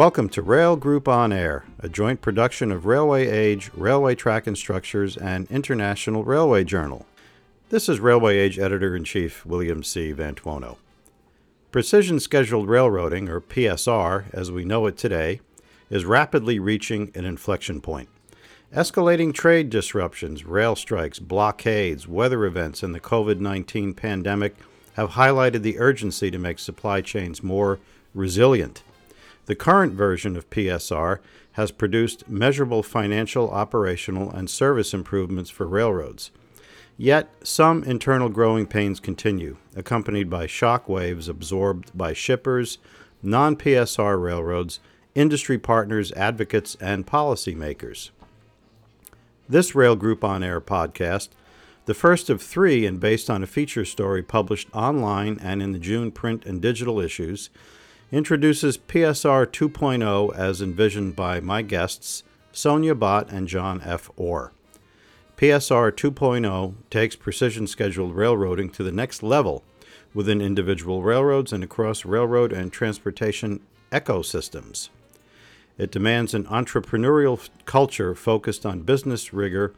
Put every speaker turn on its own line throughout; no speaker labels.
Welcome to Rail Group On Air, a joint production of Railway Age, Railway Track and Structures, and International Railway Journal. This is Railway Age Editor in Chief William C. Vantuono. Precision Scheduled Railroading, or PSR, as we know it today, is rapidly reaching an inflection point. Escalating trade disruptions, rail strikes, blockades, weather events, and the COVID 19 pandemic have highlighted the urgency to make supply chains more resilient. The current version of PSR has produced measurable financial, operational, and service improvements for railroads. Yet, some internal growing pains continue, accompanied by shock waves absorbed by shippers, non PSR railroads, industry partners, advocates, and policymakers. This Rail Group On Air podcast, the first of three and based on a feature story published online and in the June print and digital issues, introduces PSR 2.0 as envisioned by my guests, Sonia Bott and John F. Orr. PSR 2.0 takes precision scheduled railroading to the next level within individual railroads and across railroad and transportation ecosystems. It demands an entrepreneurial culture focused on business rigor,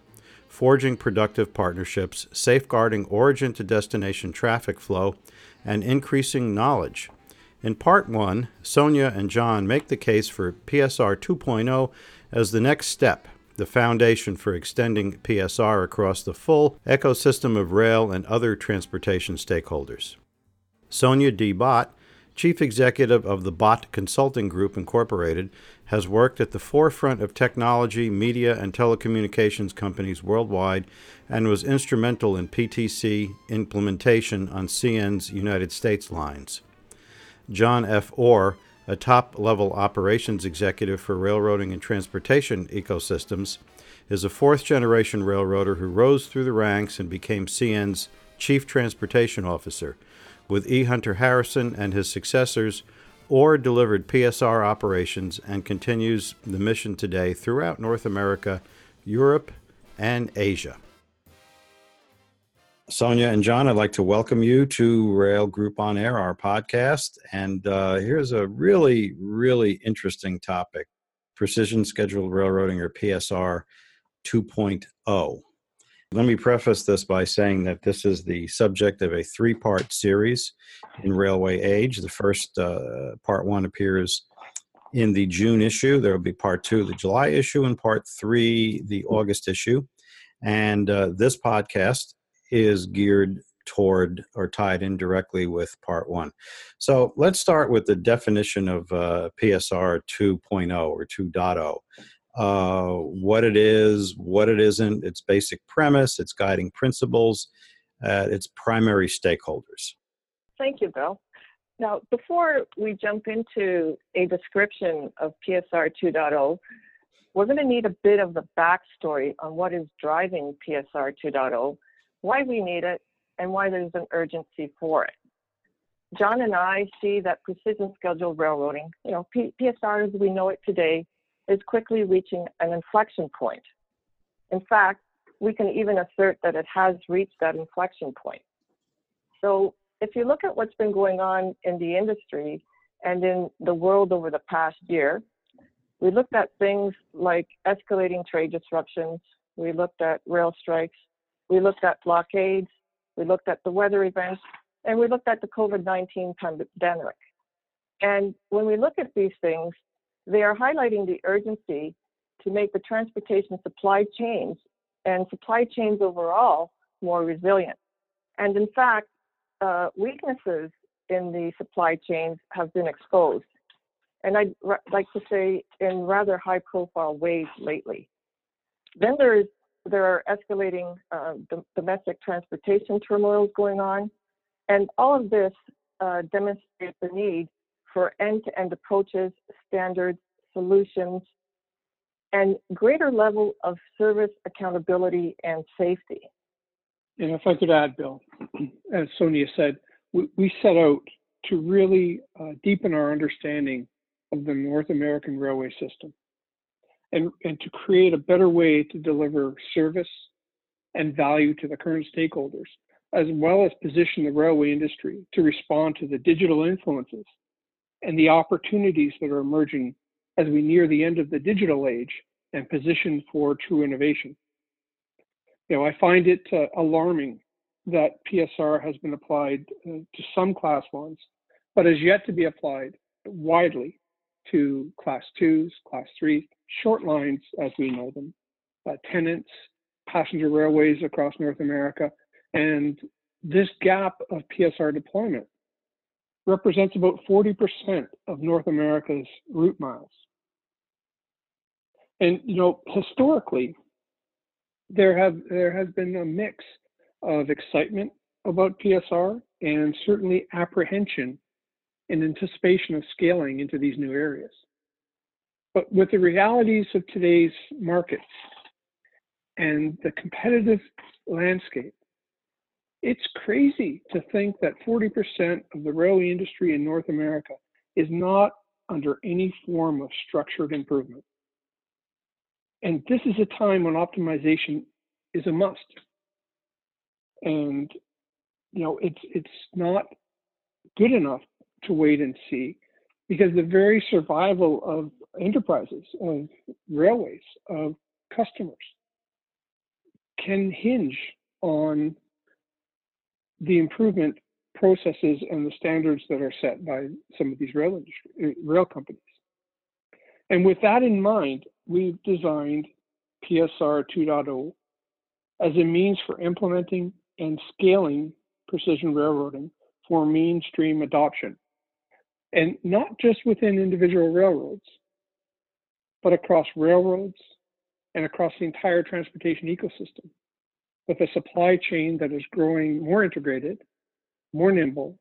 forging productive partnerships, safeguarding origin to destination traffic flow, and increasing knowledge in part one, Sonia and John make the case for PSR 2.0 as the next step, the foundation for extending PSR across the full ecosystem of rail and other transportation stakeholders. Sonia D. Bott, Chief Executive of the Bott Consulting Group Incorporated, has worked at the forefront of technology, media, and telecommunications companies worldwide and was instrumental in PTC implementation on CN's United States lines. John F. Orr, a top level operations executive for railroading and transportation ecosystems, is a fourth generation railroader who rose through the ranks and became CN's chief transportation officer. With E. Hunter Harrison and his successors, Orr delivered PSR operations and continues the mission today throughout North America, Europe, and Asia. Sonia and John, I'd like to welcome you to Rail Group on Air, our podcast. And uh, here's a really, really interesting topic precision scheduled railroading or PSR 2.0. Let me preface this by saying that this is the subject of a three part series in Railway Age. The first uh, part one appears in the June issue, there will be part two, the July issue, and part three, the August issue. And uh, this podcast is geared toward or tied in directly with part one. So let's start with the definition of uh, PSR 2.0 or 2.0. Uh, what it is, what it isn't, its basic premise, its guiding principles, uh, its primary stakeholders.
Thank you, Bill. Now, before we jump into a description of PSR 2.0, we're going to need a bit of the backstory on what is driving PSR 2.0 why we need it, and why there's an urgency for it. John and I see that precision scheduled railroading, you know, P- PSR as we know it today, is quickly reaching an inflection point. In fact, we can even assert that it has reached that inflection point. So if you look at what's been going on in the industry and in the world over the past year, we looked at things like escalating trade disruptions, we looked at rail strikes, we looked at blockades, we looked at the weather events, and we looked at the COVID 19 pandemic. And when we look at these things, they are highlighting the urgency to make the transportation supply chains and supply chains overall more resilient. And in fact, uh, weaknesses in the supply chains have been exposed. And I'd r- like to say in rather high profile ways lately. Then there's there are escalating uh, domestic transportation turmoils going on, and all of this uh, demonstrates the need for end-to-end approaches, standards, solutions, and greater level of service accountability and safety.
And if I could add, Bill, as Sonia said, we, we set out to really uh, deepen our understanding of the North American railway system and, and to create a better way to deliver service and value to the current stakeholders, as well as position the railway industry to respond to the digital influences and the opportunities that are emerging as we near the end of the digital age and position for true innovation. You know, I find it uh, alarming that PSR has been applied uh, to some class ones, but is yet to be applied widely to class twos, class threes, short lines as we know them, uh, tenants, passenger railways across North America, and this gap of PSR deployment represents about 40% of North America's route miles. And you know, historically, there have there has been a mix of excitement about PSR and certainly apprehension in anticipation of scaling into these new areas. But with the realities of today's markets and the competitive landscape, it's crazy to think that 40% of the railway industry in North America is not under any form of structured improvement. And this is a time when optimization is a must. And you know, it's it's not good enough to wait and see because the very survival of enterprises, of railways, of customers can hinge on the improvement processes and the standards that are set by some of these rail industry, uh, rail companies. And with that in mind, we've designed PSR 2.0 as a means for implementing and scaling precision railroading for mainstream adoption. And not just within individual railroads, but across railroads and across the entire transportation ecosystem with a supply chain that is growing more integrated, more nimble,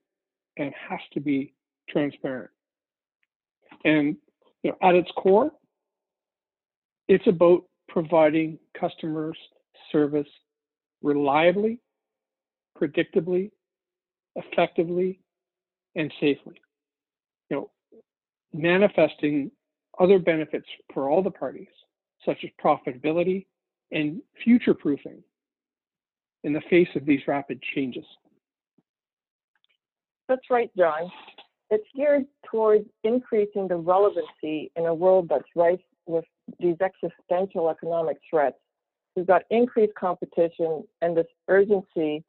and has to be transparent. And you know, at its core, it's about providing customers service reliably, predictably, effectively, and safely. You know, manifesting other benefits for all the parties, such as profitability and future proofing in the face of these rapid changes.
That's right, John. It's geared towards increasing the relevancy in a world that's rife with these existential economic threats. We've got increased competition and this urgency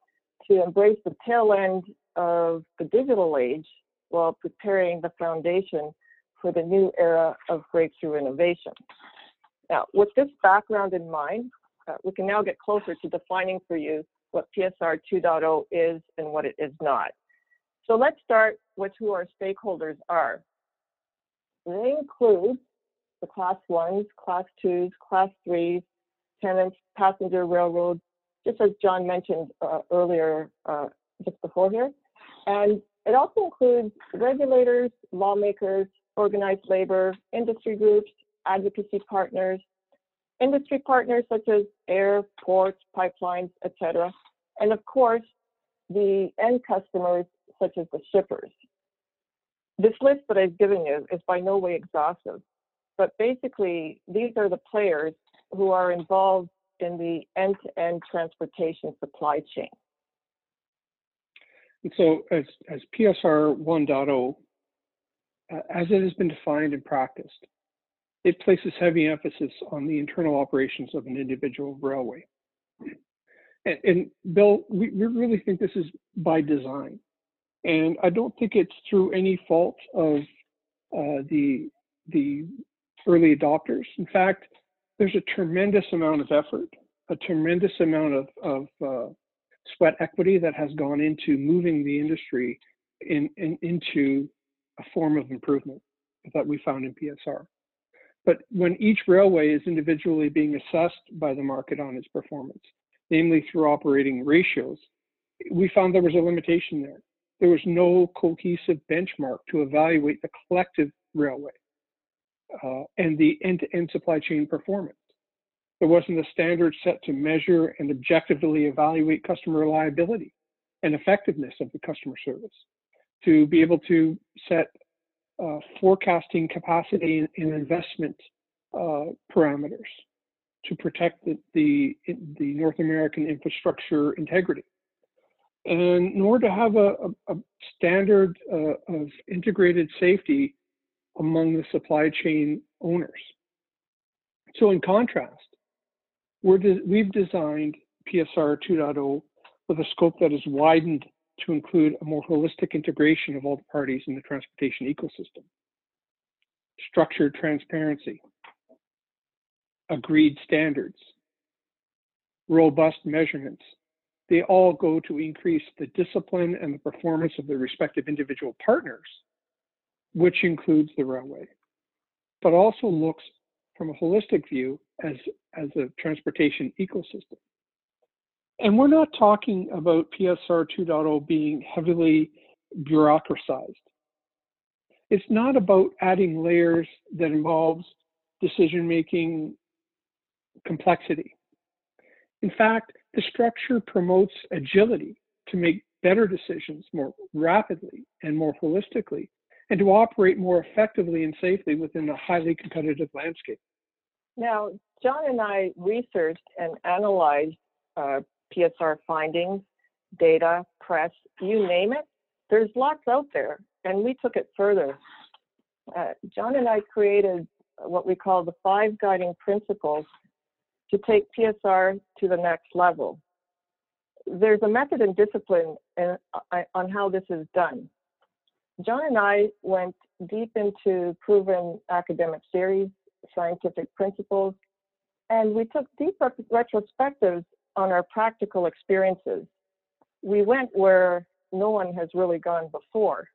to embrace the tail end of the digital age while preparing the foundation for the new era of breakthrough innovation. Now, with this background in mind, uh, we can now get closer to defining for you what PSR 2.0 is and what it is not. So let's start with who our stakeholders are. They include the class ones, class twos, class threes, tenants, passenger railroads, just as John mentioned uh, earlier, uh, just before here. And it also includes regulators, lawmakers, organized labor, industry groups, advocacy partners, industry partners such as air, ports, pipelines, etc. And of course, the end customers such as the shippers. This list that I've given you is by no way exhaustive, but basically these are the players who are involved in the end-to-end transportation supply chain.
And so as, as PSR 1.0, uh, as it has been defined and practiced, it places heavy emphasis on the internal operations of an individual railway. And, and Bill, we, we really think this is by design. And I don't think it's through any fault of uh, the, the early adopters. In fact, there's a tremendous amount of effort, a tremendous amount of, of uh, sweat equity that has gone into moving the industry in, in, into a form of improvement that we found in PSR. But when each railway is individually being assessed by the market on its performance, namely through operating ratios, we found there was a limitation there. There was no cohesive benchmark to evaluate the collective railway uh, and the end-to-end supply chain performance. There wasn't a standard set to measure and objectively evaluate customer reliability and effectiveness of the customer service, to be able to set uh, forecasting capacity and, investment uh, parameters to protect the, the, the, North American infrastructure integrity. And in order to have a, a, a standard uh, of integrated safety among the supply chain owners. So, in contrast, we're de- we've designed PSR 2.0 with a scope that is widened to include a more holistic integration of all the parties in the transportation ecosystem, structured transparency, agreed standards, robust measurements. They all go to increase the discipline and the performance of the respective individual partners, which includes the railway, but also looks from a holistic view as, as a transportation ecosystem. And we're not talking about PSR 2.0 being heavily bureaucratized. It's not about adding layers that involves decision making complexity. In fact, the structure promotes agility to make better decisions more rapidly and more holistically, and to operate more effectively and safely within a highly competitive landscape.
Now, John and I researched and analyzed uh, PSR findings, data, press, you name it. There's lots out there, and we took it further. Uh, John and I created what we call the five guiding principles to take PSR to the next level. There's a method and discipline in, uh, on how this is done. John and I went deep into proven academic theories, scientific principles, and we took deep retrospectives on our practical experiences. We went where no one has really gone before.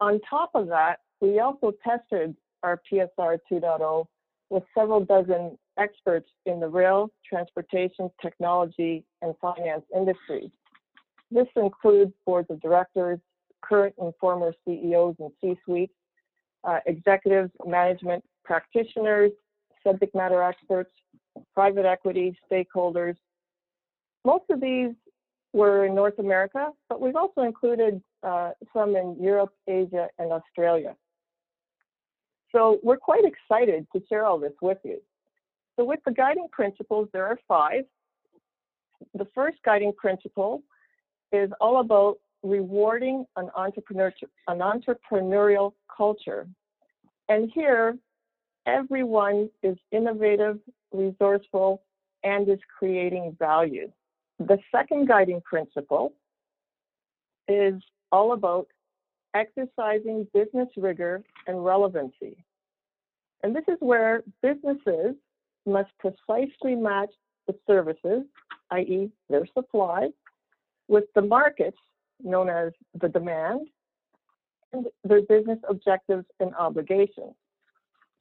On top of that, we also tested our PSR 2.0 with several dozen experts in the rail, transportation, technology, and finance industries. This includes boards of directors, current and former CEOs and C-suites, uh, executives, management practitioners, subject matter experts, private equity stakeholders. Most of these were in North America, but we've also included uh, some in Europe, Asia, and Australia. So we're quite excited to share all this with you. So with the guiding principles, there are five. The first guiding principle is all about rewarding an, entrepreneur, an entrepreneurial culture. And here, everyone is innovative, resourceful, and is creating value. The second guiding principle is all about exercising business rigor and relevancy. And this is where businesses must precisely match the services, i.e., their supply, with the markets, known as the demand, and their business objectives and obligations.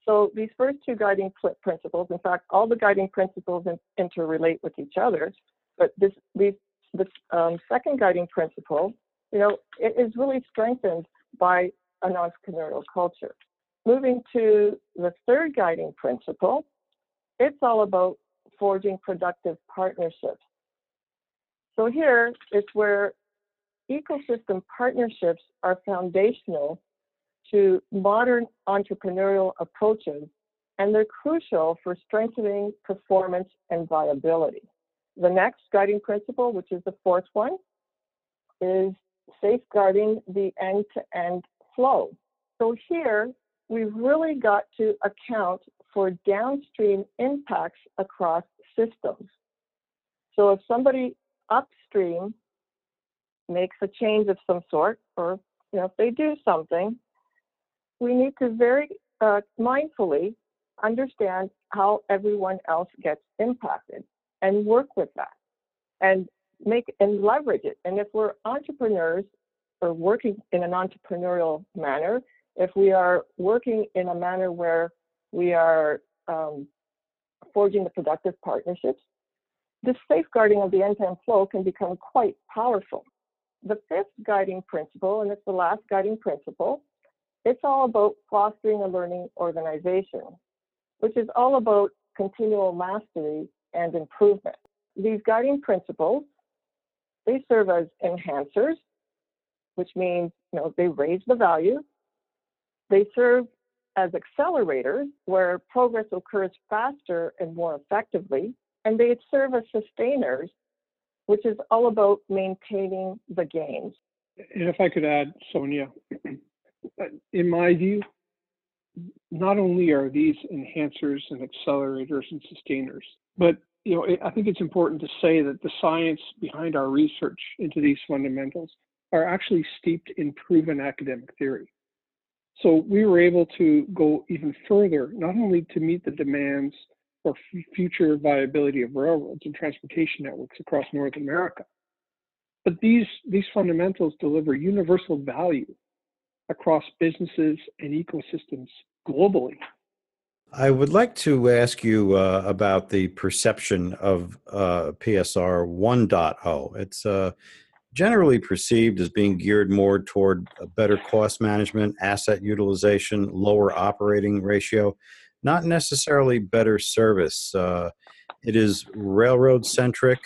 So these first two guiding principles, in fact, all the guiding principles interrelate with each other, but this, these, this um, second guiding principle, you know, it is really strengthened by an entrepreneurial culture. Moving to the third guiding principle, it's all about forging productive partnerships. So here it's where ecosystem partnerships are foundational to modern entrepreneurial approaches, and they're crucial for strengthening performance and viability. The next guiding principle, which is the fourth one, is safeguarding the end to end flow. So here we've really got to account for downstream impacts across systems. So if somebody upstream makes a change of some sort, or you know, if they do something, we need to very uh, mindfully understand how everyone else gets impacted and work with that and make and leverage it. And if we're entrepreneurs or working in an entrepreneurial manner, if we are working in a manner where we are um, forging the productive partnerships, this safeguarding of the end-to-end flow can become quite powerful. The fifth guiding principle, and it's the last guiding principle, it's all about fostering a learning organization, which is all about continual mastery and improvement. These guiding principles, they serve as enhancers, which means you know they raise the value they serve as accelerators where progress occurs faster and more effectively, and they serve as sustainers, which is all about maintaining the gains.
And if I could add, Sonia, in my view, not only are these enhancers and accelerators and sustainers, but you know, I think it's important to say that the science behind our research into these fundamentals are actually steeped in proven academic theory. So we were able to go even further, not only to meet the demands for future viability of railroads and transportation networks across North America, but these, these fundamentals deliver universal value across businesses and ecosystems globally.
I would like to ask you uh, about the perception of uh, PSR 1.0. It's uh, generally perceived as being geared more toward better cost management, asset utilization, lower operating ratio, not necessarily better service. Uh, it is railroad centric,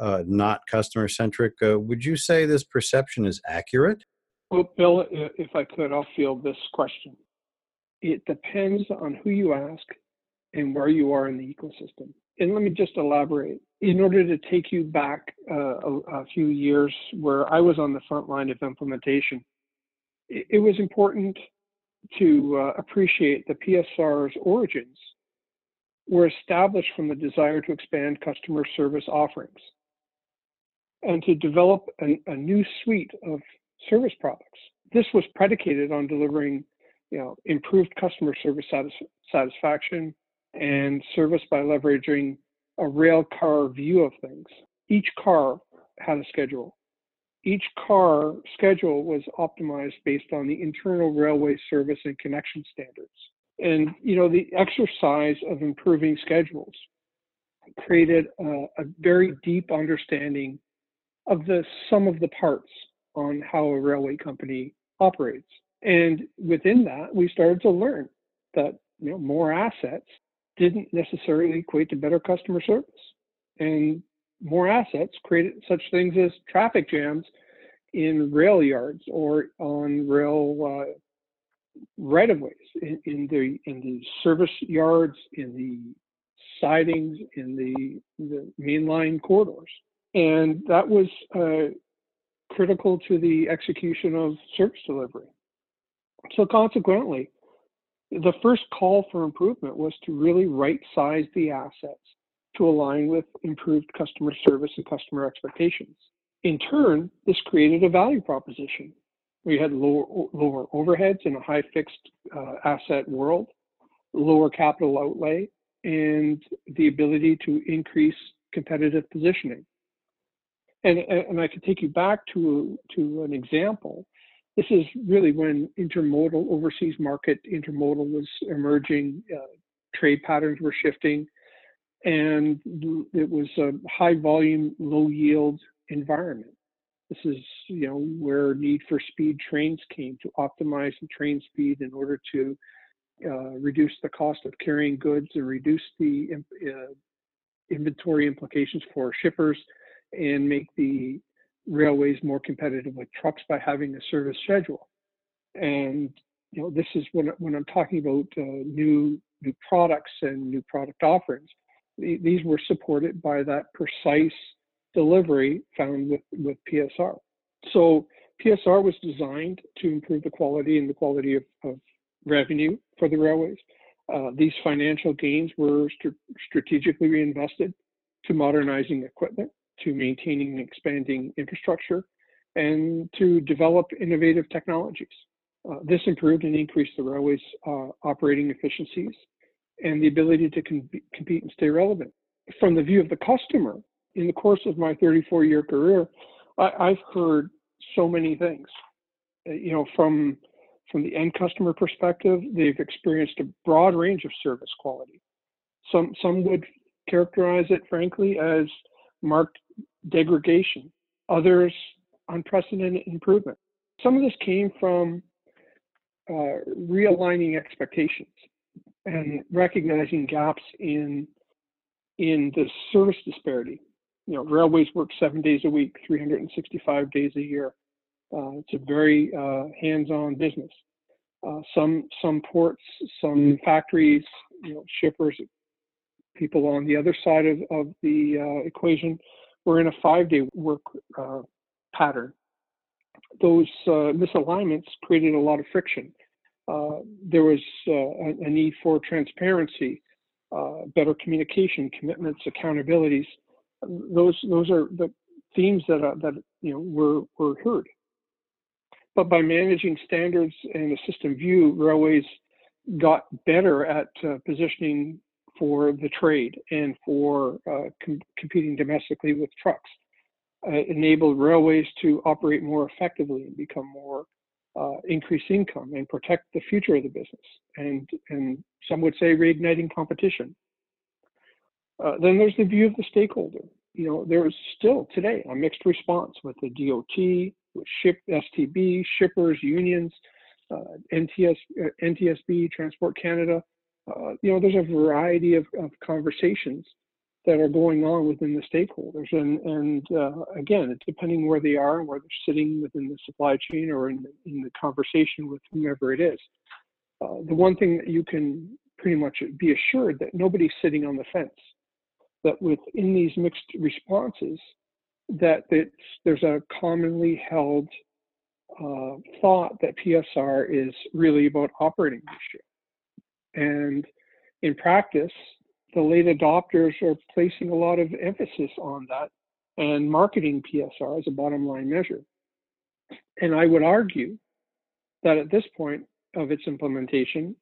uh, not customer centric. Uh, would you say this perception is accurate?
Well, Bill, if I could, I'll field this question it depends on who you ask and where you are in the ecosystem. And let me just elaborate. In order to take you back uh, a, a, few years where I was on the front line of implementation, it, it was important to uh, appreciate the PSR's origins were established from the desire to expand customer service offerings and to develop a, a new suite of service products. This was predicated on delivering you know, improved customer service satis- satisfaction and service by leveraging a rail car view of things. Each car had a schedule. Each car schedule was optimized based on the internal railway service and connection standards. And you know, the exercise of improving schedules created a, a very deep understanding of the sum of the parts on how a railway company operates. And within that, we started to learn that you know more assets didn't necessarily equate to better customer service, and more assets created such things as traffic jams in rail yards or on rail uh, right of ways in, in, the in the service yards, in the sidings, in the the mainline corridors, and that was uh, critical to the execution of service delivery. So consequently, the first call for improvement was to really right size the assets to align with improved customer service and customer expectations. In turn, this created a value proposition. We had lower, lower overheads in a high fixed uh, asset world, lower capital outlay, and the ability to increase competitive positioning. And, and I could take you back to, to an example this is really when intermodal, overseas market intermodal was emerging, uh, trade patterns were shifting, and it was a high volume, low yield environment. This is, you know, where need for speed trains came to optimize the train speed in order to uh, reduce the cost of carrying goods and reduce the uh, inventory implications for shippers and make the railways more competitive with trucks by having a service schedule. And you know, this is when when I'm talking about uh, new new products and new product offerings. These were supported by that precise delivery found with with PSR. So PSR was designed to improve the quality and the quality of, of revenue for the railways. Uh, these financial gains were st- strategically reinvested to modernizing equipment to maintaining and expanding infrastructure, and to develop innovative technologies. Uh, this improved and increased the railway's uh, operating efficiencies and the ability to com- compete and stay relevant. From the view of the customer, in the course of my 34 year career, I- have heard so many things. Uh, you know, from from the end customer perspective, they've experienced a broad range of service quality. Some some would characterize it, frankly, as marked degradation, others unprecedented improvement. Some of this came from uh, realigning expectations and recognizing gaps in in the service disparity. You know, railways work seven days a week, 365 days a year. Uh, it's a very uh, hands-on business. Uh, some some ports, some factories, you know, shippers, people on the other side of, of the uh, equation were in a five day work uh, pattern. Those uh, misalignments created a lot of friction. uh, there was uh, a, a, need for transparency, better communication, commitments, accountabilities. Those those are the themes that that you know were were heard. But by managing standards and a system view, railways got better at uh, positioning for the trade and for uh, com- competing domestically with trucks. Uh, enabled railways to operate more effectively and become more uh, increase income and protect the future of the business. And, and some would say reigniting competition. Uh, then there's the view of the stakeholder. You know, there is still today a mixed response with the DOT, with ship STB, shippers, unions, uh, NTS, uh, NTSB, Transport Canada. Uh, you know, there's a variety of, of conversations that are going on within the stakeholders. And, and uh, again, it's depending where they are and where they're sitting within the supply chain or in, in the conversation with whomever it is. Uh, the one thing that you can pretty much be assured that nobody's sitting on the fence, that within these mixed responses, that there's a commonly held uh, thought that PSR is really about operating ratio. And in practice, the late adopters are placing a lot of emphasis on that and marketing PSR as a bottom line measure. And I would argue that at this point of its implementation,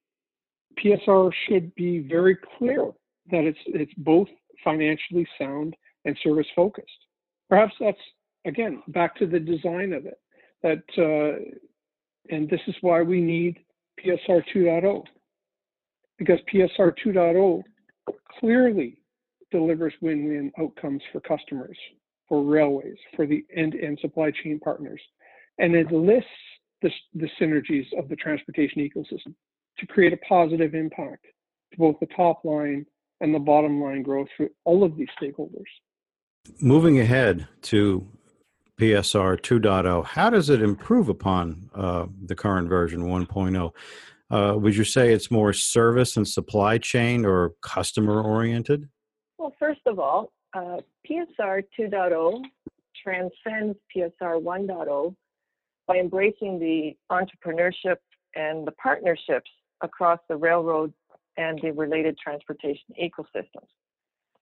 PSR should be very clear that it's it's both financially sound and service focused. Perhaps that's again back to the design of it. That uh, and this is why we need PSR 2.0 because PSR 2.0 clearly delivers win-win outcomes for customers, for railways, for the end-to-end supply chain partners, and it lists the, the synergies of the transportation ecosystem to create a positive impact to both the top line and the bottom line growth for all of these stakeholders.
Moving ahead to PSR 2.0, how does it improve upon uh, the current version 1.0? Uh, would you say it's more service and supply chain or customer oriented?
Well, first of all, uh, PSR 2.0 transcends PSR 1.0 by embracing the entrepreneurship and the partnerships across the railroad and the related transportation ecosystems.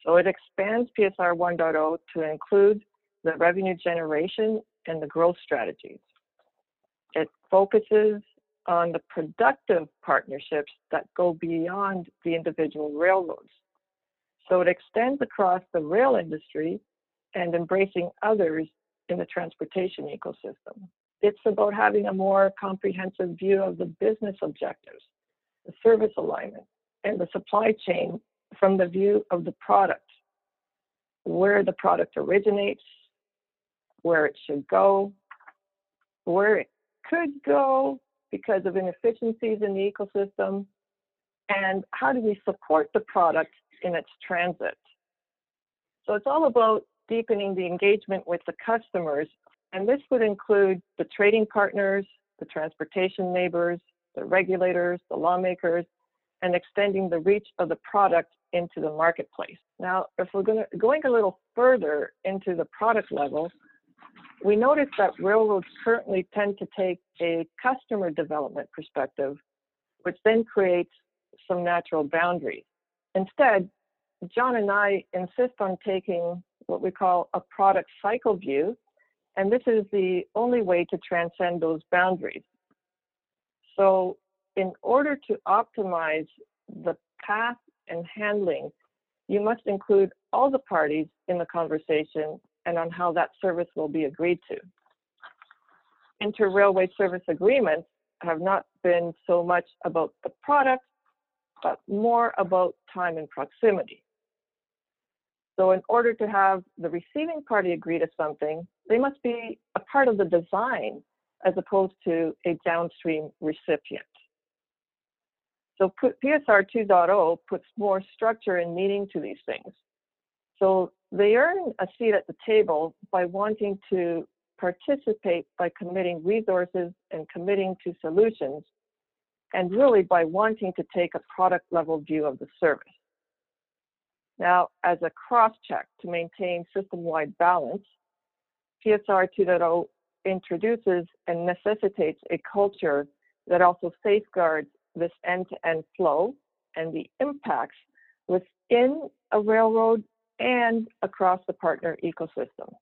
So it expands PSR 1.0 to include the revenue generation and the growth strategies. It focuses on the productive partnerships that go beyond the individual railroads. So it extends across the rail industry and embracing others in the transportation ecosystem. It's about having a more comprehensive view of the business objectives, the service alignment, and the supply chain from the view of the product, where the product originates, where it should go, where it could go, because of inefficiencies in the ecosystem? And how do we support the product in its transit? So it's all about deepening the engagement with the customers. And this would include the trading partners, the transportation neighbors, the regulators, the lawmakers, and extending the reach of the product into the marketplace. Now, if we're going, to, going a little further into the product level, we notice that railroads currently tend to take a customer development perspective, which then creates some natural boundaries. Instead, John and I insist on taking what we call a product cycle view, and this is the only way to transcend those boundaries. So, in order to optimize the path and handling, you must include all the parties in the conversation and on how that service will be agreed to. Inter-railway service agreements have not been so much about the product, but more about time and proximity. So in order to have the receiving party agree to something, they must be a part of the design as opposed to a downstream recipient. So PSR 2.0 puts more structure and meaning to these things. So they earn a seat at the table by wanting to participate by committing resources and committing to solutions, and really by wanting to take a product level view of the service. Now, as a cross check to maintain system wide balance, PSR 2.0 introduces and necessitates a culture that also safeguards this end-to-end flow and the impacts within a railroad and across the partner ecosystem.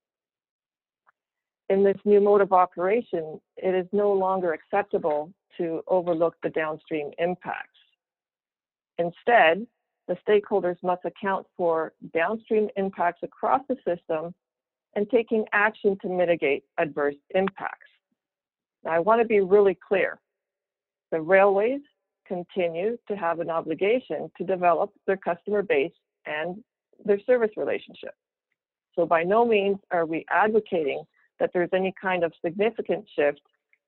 In this new mode of operation, it is no longer acceptable to overlook the downstream impacts. Instead, the stakeholders must account for downstream impacts across the system and taking action to mitigate adverse impacts. Now, I want to be really clear. The railways continue to have an obligation to develop their customer base and their service relationship. So by no means are we advocating that there's any kind of significant shift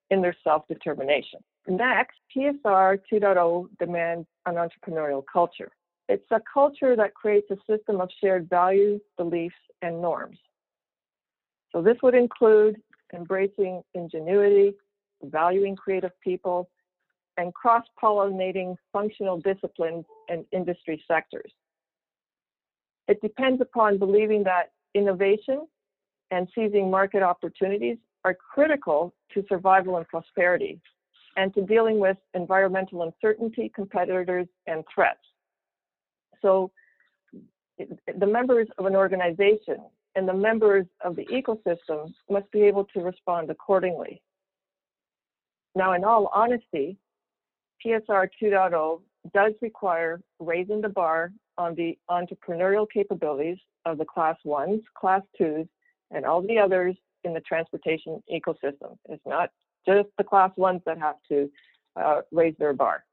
in their self-determination. Next, PSR 2.0 demands an entrepreneurial culture. It's a culture that creates a system of shared values, beliefs, and norms. So this would include embracing ingenuity, valuing creative people, and cross-pollinating functional disciplines and industry sectors. It depends upon believing that innovation and seizing market opportunities are critical to survival and prosperity and to dealing with environmental uncertainty, competitors, and threats. So the members of an organization and the members of the ecosystem must be able to respond accordingly. Now, in all honesty, PSR 2.0 does require raising the bar on the entrepreneurial capabilities of the class ones, class twos, and all the others in the transportation ecosystem. It's not just the class ones that have to uh, raise their bar.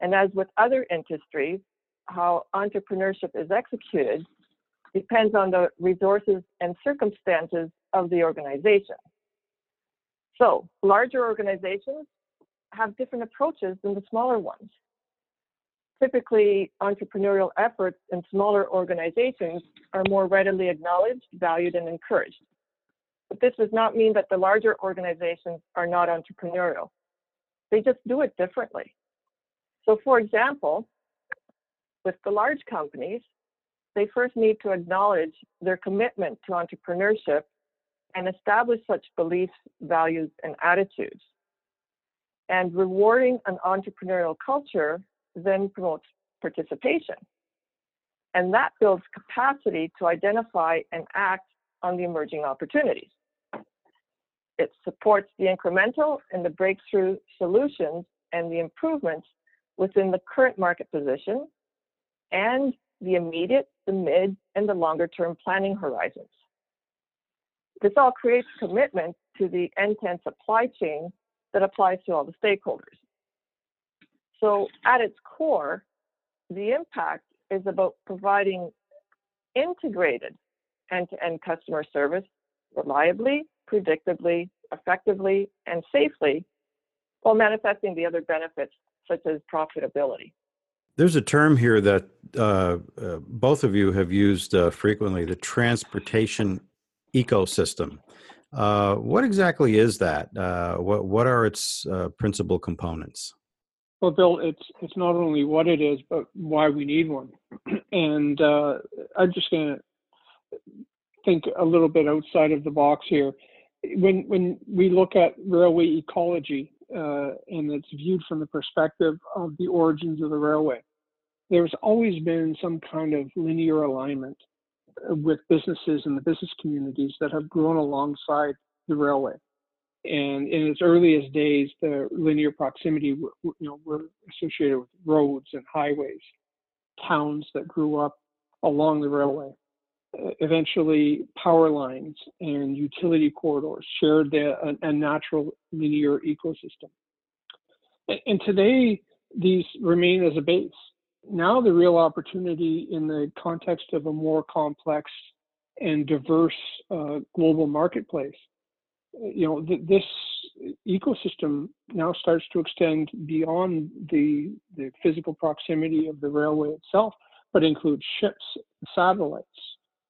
And as with other industries, how entrepreneurship is executed depends on the resources and circumstances of the organization. So larger organizations have different approaches than the smaller ones. Typically, entrepreneurial efforts in smaller organizations are more readily acknowledged, valued, and encouraged. But this does not mean that the larger organizations are not entrepreneurial. They just do it differently. So, for example, with the large companies, they first need to acknowledge their commitment to entrepreneurship and establish such beliefs, values, and attitudes. And rewarding an entrepreneurial culture then promotes participation. And that builds capacity to identify and act on the emerging opportunities. It supports the incremental and the breakthrough solutions and the improvements within the current market position and the immediate, the mid, and the longer term planning horizons. This all creates commitment to the end-to-end supply chain that applies to all the stakeholders. So at its core, the impact is about providing integrated end-to-end customer service reliably, predictably, effectively, and safely, while manifesting the other benefits such as profitability.
There's a term here that uh, uh, both of you have used uh, frequently the transportation ecosystem. Uh, what exactly is that? Uh, what, what are its uh, principal components?
Well, Bill, it's it's not only what it is, but why we need one. And I'm just going to think a little bit outside of the box here. When when we look at railway ecology, uh, and it's viewed from the perspective of the origins of the railway. There's always been some kind of linear alignment uh, with businesses and the business communities that have grown alongside the railway. And in its earliest days, the linear proximity, you know, were associated with roads and highways, towns that grew up along the railway. Eventually power lines and utility corridors shared the, a, a natural linear ecosystem. And, and today, these remain as a base. Now, the real opportunity in the context of a more complex and diverse uh, global marketplace, you know, th- this ecosystem now starts to extend beyond the, the physical proximity of the railway itself, but includes ships, satellites,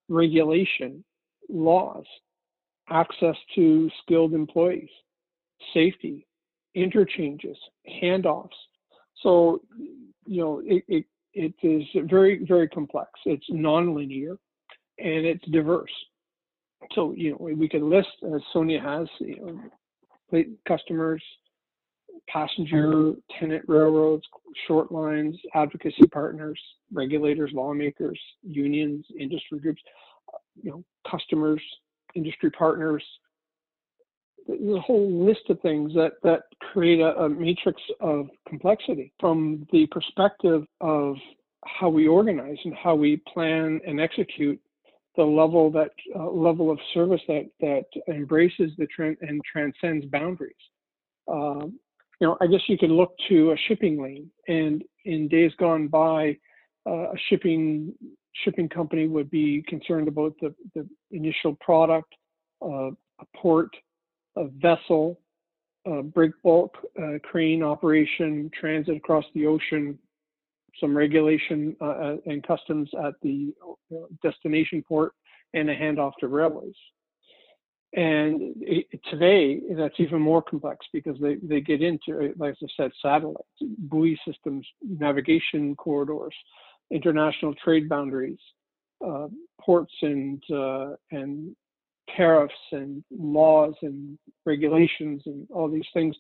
regulation, laws, access to skilled employees, safety, interchanges, handoffs. So, you know, it, it, it is very, very complex. It's nonlinear and it's diverse. So, you know, we could list, as Sonia has, you know, customers, passenger mm-hmm. tenant railroads, short lines, advocacy partners, regulators, lawmakers, unions, industry groups, uh, you know, customers, industry partners. There's a whole list of things that, that create a, a matrix of complexity from the perspective of how we organize and how we plan and execute the level that uh, level of service that that embraces the trend and transcends boundaries. Um, you know, I guess you could look to a shipping lane, and in days gone by, uh, a shipping shipping company would be concerned about the, the initial product, uh, a port, a vessel, a break bulk uh, crane operation, transit across the ocean, some regulation uh, uh, and customs at the destination port, and a handoff to railways. And it, today, that's even more complex because they, they get into, like I said, satellites, buoy systems, navigation corridors, international trade boundaries, uh, ports and uh, and tariffs and laws and regulations and all these things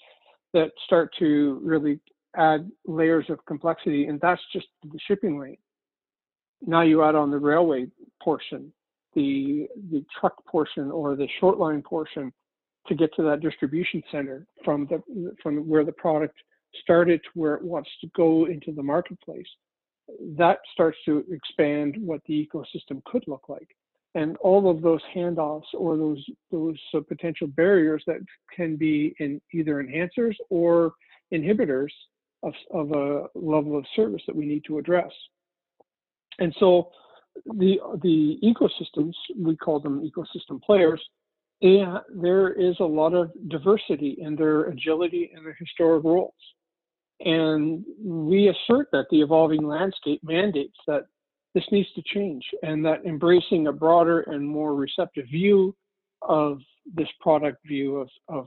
that start to really add layers of complexity, and that's just the shipping lane. Now you add on the railway portion, the the truck portion or the short line portion to get to that distribution center from the from where the product started to where it wants to go into the marketplace. That starts to expand what the ecosystem could look like. And all of those handoffs or those those uh, potential barriers that can be in either enhancers or inhibitors of, of a level of service that we need to address. And so the the ecosystems, we call them ecosystem players, and there is a lot of diversity in their agility and their historic roles. And we assert that the evolving landscape mandates that this needs to change and that embracing a broader and more receptive view of this product view of, of,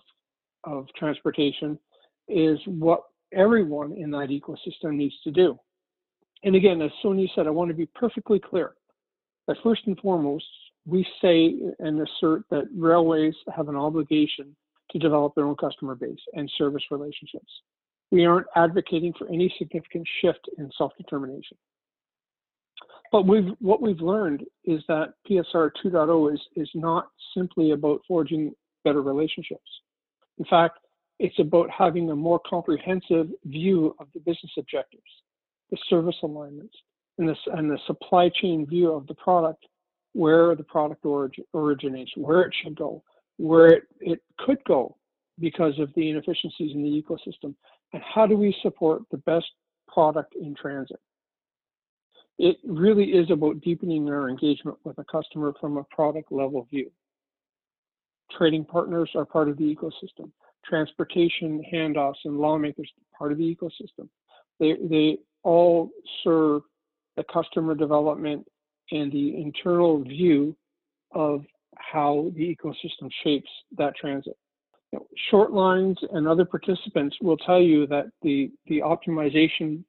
of transportation is what everyone in that ecosystem needs to do. And again, as Sonia said, I want to be perfectly clear that first and foremost, we say and assert that railways have an obligation to develop their own customer base and service relationships. We aren't advocating for any significant shift in self-determination. But we've, what we've learned is that PSR 2.0 is, is not simply about forging better relationships. In fact, it's about having a more comprehensive view of the business objectives, the service alignments, and, this, and the supply chain view of the product, where the product origin, originates, where it should go, where it, it could go because of the inefficiencies in the ecosystem, and how do we support the best product in transit. It really is about deepening our engagement with a customer from a product level view. Trading partners are part of the ecosystem transportation handoffs and lawmakers part of the ecosystem. They, they all serve the customer development and the internal view of how the ecosystem shapes that transit. You know, short lines and other participants will tell you that the, the optimization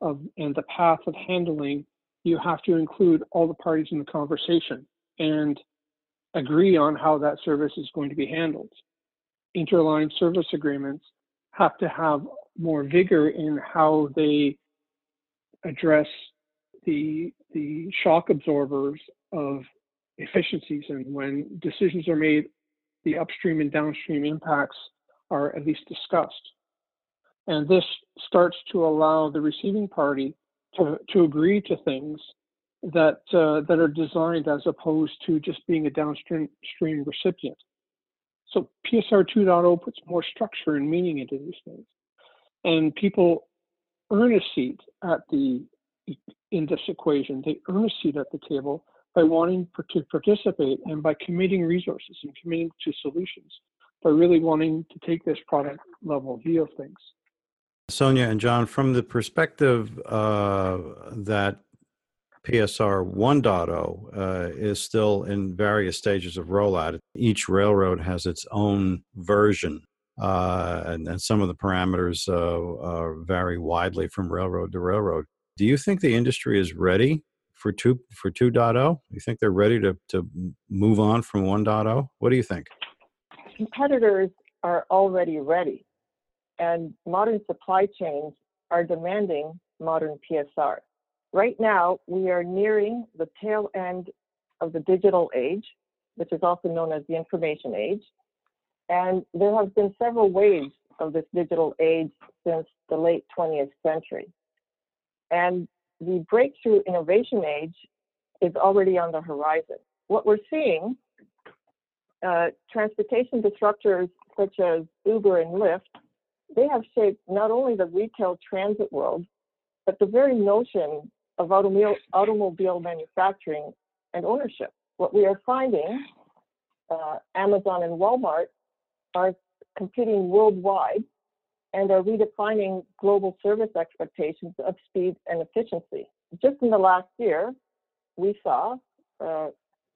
of and the path of handling, you have to include all the parties in the conversation and agree on how that service is going to be handled interline service agreements have to have more vigor in how they address the the shock absorbers of efficiencies. And when decisions are made the upstream and downstream impacts are at least discussed. And this starts to allow the receiving party to, to agree to things that uh, that are designed as opposed to just being a downstream recipient so PSR 2.0 puts more structure and meaning into these things. And people earn a seat at the in this equation. They earn a seat at the table by wanting to participate and by committing resources and committing to solutions, by really wanting to take this product level view of things.
Sonia and John, from the perspective uh, that PSR 1.0 uh, is still in various stages of rollout. Each railroad has its own version, uh, and, and, some of the parameters uh, vary widely from railroad to railroad. Do you think the industry is ready for two for 2.0? You think they're ready to, to move on from 1.0? What do you think?
Competitors are already ready. and modern supply chains are demanding modern PSR. Right now, we are nearing the tail end of the digital age, which is also known as the information age. And there have been several waves of this digital age since the late 20th century. And the breakthrough innovation age is already on the horizon. What we're seeing, uh, transportation disruptors such as Uber and Lyft, they have shaped not only the retail transit world, but the very notion of automobile, automobile manufacturing and ownership. What we are finding, uh, Amazon and Walmart are competing worldwide and are redefining global service expectations of speed and efficiency. Just in the last year, we saw uh,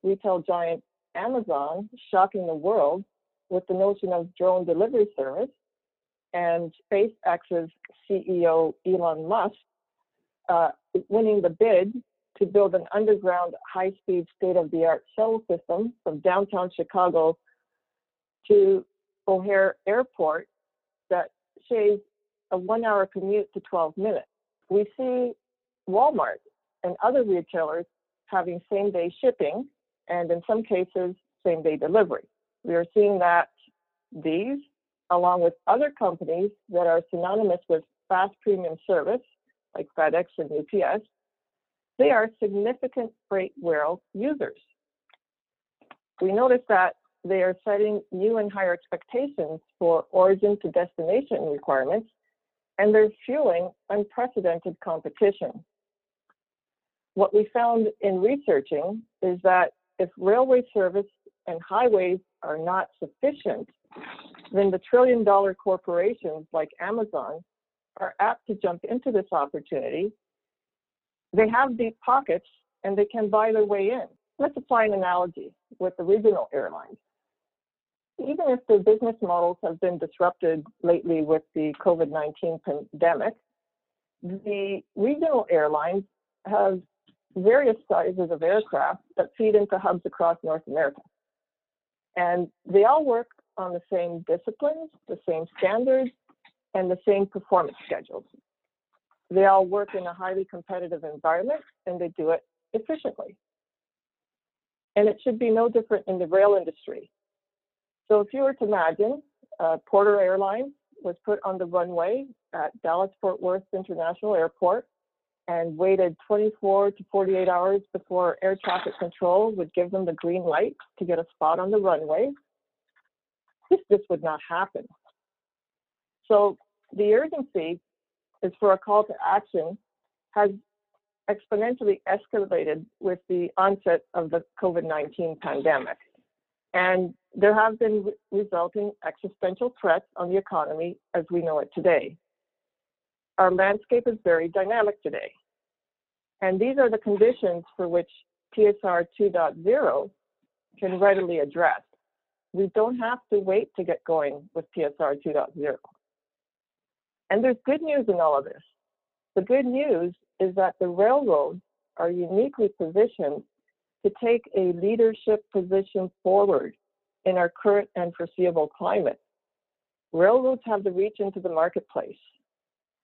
retail giant Amazon shocking the world with the notion of drone delivery service, and SpaceX's CEO Elon Musk uh, winning the bid to build an underground high-speed state-of-the-art shuttle system from downtown Chicago to O'Hare Airport that shaves a one-hour commute to 12 minutes. We see Walmart and other retailers having same-day shipping and in some cases, same-day delivery. We are seeing that these, along with other companies that are synonymous with fast premium service, like FedEx and UPS, they are significant freight rail users. We notice that they are setting new and higher expectations for origin to destination requirements, and they're fueling unprecedented competition. What we found in researching is that if railway service and highways are not sufficient, then the trillion dollar corporations like Amazon are apt to jump into this opportunity. They have deep pockets and they can buy their way in. Let's apply an analogy with the regional airlines. Even if their business models have been disrupted lately with the COVID 19 pandemic, the regional airlines have various sizes of aircraft that feed into hubs across North America. And they all work on the same disciplines, the same standards, and the same performance schedules. They all work in a highly competitive environment and they do it efficiently. And it should be no different in the rail industry. So if you were to imagine uh, Porter Airlines was put on the runway at Dallas Fort Worth International Airport and waited 24 to 48 hours before air traffic control would give them the green light to get a spot on the runway, this, this would not happen. So the urgency is for a call to action has exponentially escalated with the onset of the COVID-19 pandemic. And there have been resulting existential threats on the economy as we know it today. Our landscape is very dynamic today. And these are the conditions for which PSR 2.0 can readily address. We don't have to wait to get going with PSR 2.0. And there's good news in all of this. The good news is that the railroads are uniquely positioned to take a leadership position forward in our current and foreseeable climate. Railroads have the reach into the marketplace.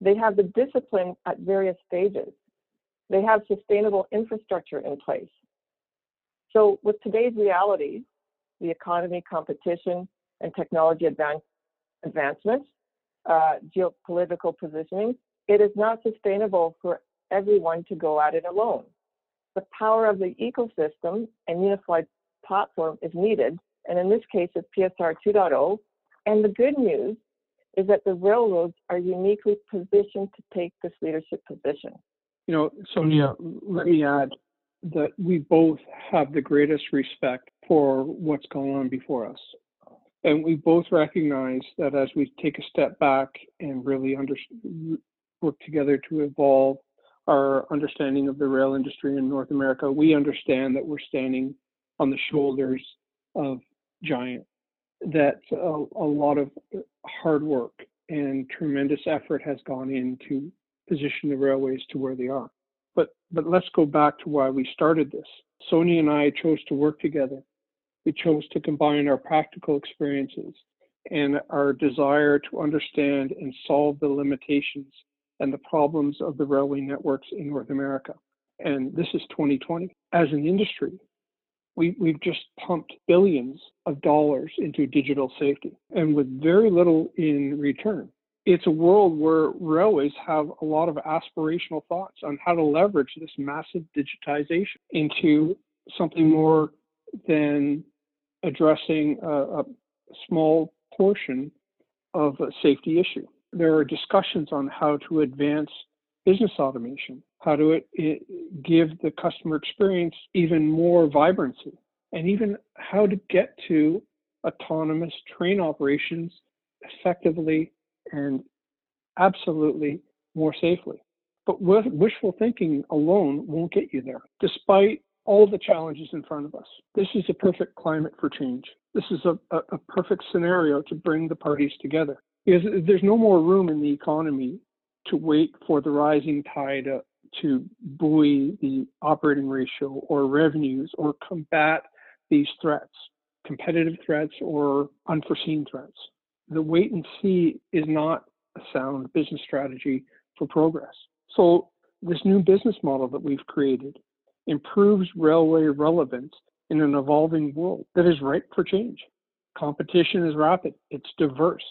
They have the discipline at various stages. They have sustainable infrastructure in place. So with today's realities, the economy, competition, and technology advance, advancements, uh, geopolitical positioning, it is not sustainable for everyone to go at it alone. The power of the ecosystem and unified platform is needed, and in this case, it's PSR 2.0. And the good news is that the railroads are uniquely positioned to take this leadership position.
You know, Sonia, let me add that we both have the greatest respect for what's going on before us. And we both recognize that as we take a step back and really under, work together to evolve our understanding of the rail industry in North America, we understand that we're standing on the shoulders of giants that a, a lot of hard work and tremendous effort has gone into position the railways to where they are. But but let's go back to why we started this. Sonia and I chose to work together. We chose to combine our practical experiences and our desire to understand and solve the limitations and the problems of the railway networks in North America. And this is 2020. As an industry, we, we've just pumped billions of dollars into digital safety and with very little in return. It's a world where railways have a lot of aspirational thoughts on how to leverage this massive digitization into something more than addressing a, a small portion of a safety issue. There are discussions on how to advance business automation, how to it, it give the customer experience even more vibrancy, and even how to get to autonomous train operations effectively and absolutely more safely. But wishful thinking alone won't get you there, despite all the challenges in front of us. This is a perfect climate for change. This is a, a, a perfect scenario to bring the parties together. Because there's no more room in the economy to wait for the rising tide uh, to buoy the operating ratio or revenues or combat these threats, competitive threats or unforeseen threats. The wait and see is not a sound business strategy for progress. So, this new business model that we've created improves railway relevance in an evolving world that is ripe for change. Competition is rapid, it's diverse,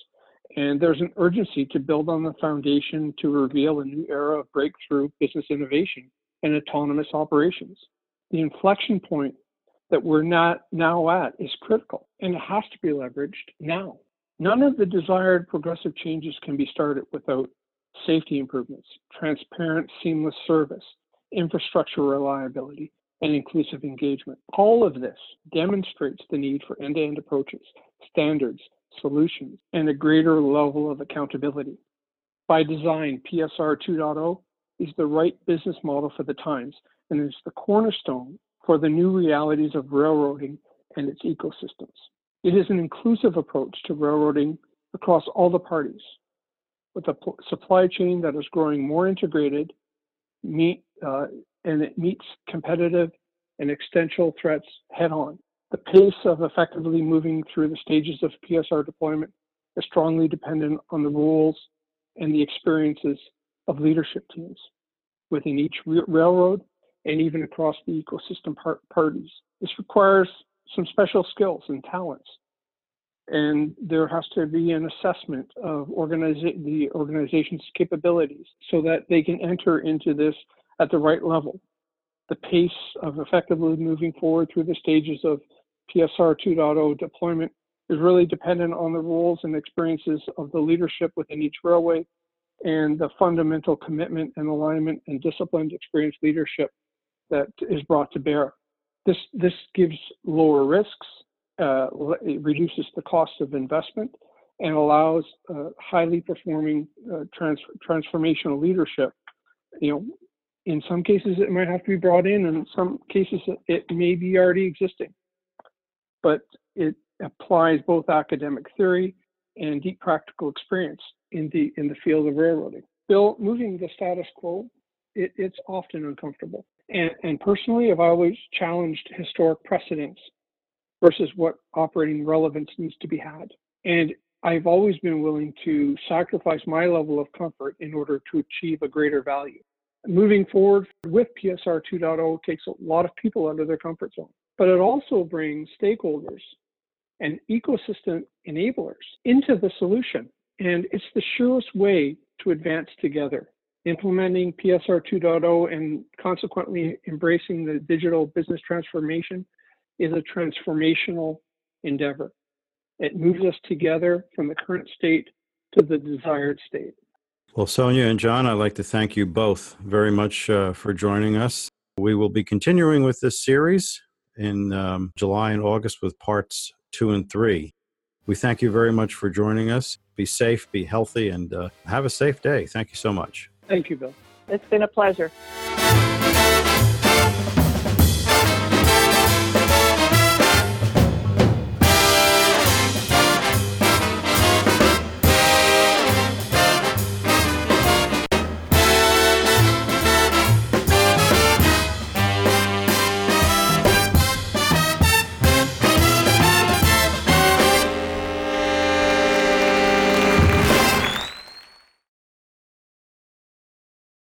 and there's an urgency to build on the foundation to reveal a new era of breakthrough business innovation and autonomous operations. The inflection point that we're not now at is critical and it has to be leveraged now. None of the desired progressive changes can be started without safety improvements, transparent, seamless service, infrastructure reliability, and inclusive engagement. All of this demonstrates the need for end to end approaches, standards, solutions, and a greater level of accountability. By design, PSR 2.0 is the right business model for the times and is the cornerstone for the new realities of railroading and its ecosystems. It is an inclusive approach to railroading across all the parties, with a supply chain that is growing more integrated, meet, uh, and it meets competitive and existential threats head on. The pace of effectively moving through the stages of PSR deployment is strongly dependent on the rules and the experiences of leadership teams within each railroad and even across the ecosystem par- parties. This requires some special skills and talents. And there has to be an assessment of organiza- the organization's capabilities so that they can enter into this at the right level. The pace of effectively moving forward through the stages of PSR 2.0 deployment is really dependent on the roles and experiences of the leadership within each railway and the fundamental commitment and alignment and disciplined experienced leadership that is brought to bear. This, this gives lower risks, uh, it reduces the cost of investment, and allows uh, highly performing uh, trans- transformational leadership. You know, in some cases it might have to be brought in, and in some cases it may be already existing. But it applies both academic theory and deep practical experience in the in the field of railroading. Bill, moving the status quo, it, it's often uncomfortable. And, and personally, I've always challenged historic precedents versus what operating relevance needs to be had. And I've always been willing to sacrifice my level of comfort in order to achieve a greater value. Moving forward with PSR 2.0 takes a lot of people out of their comfort zone, but it also brings stakeholders and ecosystem enablers into the solution. And it's the surest way to advance together implementing PSR 2.0 and consequently embracing the digital business transformation is a transformational endeavor. It moves us together from the current state to the desired state.
Well, Sonia and John, I'd like to thank you both very much uh, for joining us. We will be continuing with this series in um, July and August with parts two and three. We thank you very much for joining us. Be safe, be healthy, and uh, have a safe day. Thank you so much.
Thank you, Bill.
It's been a pleasure.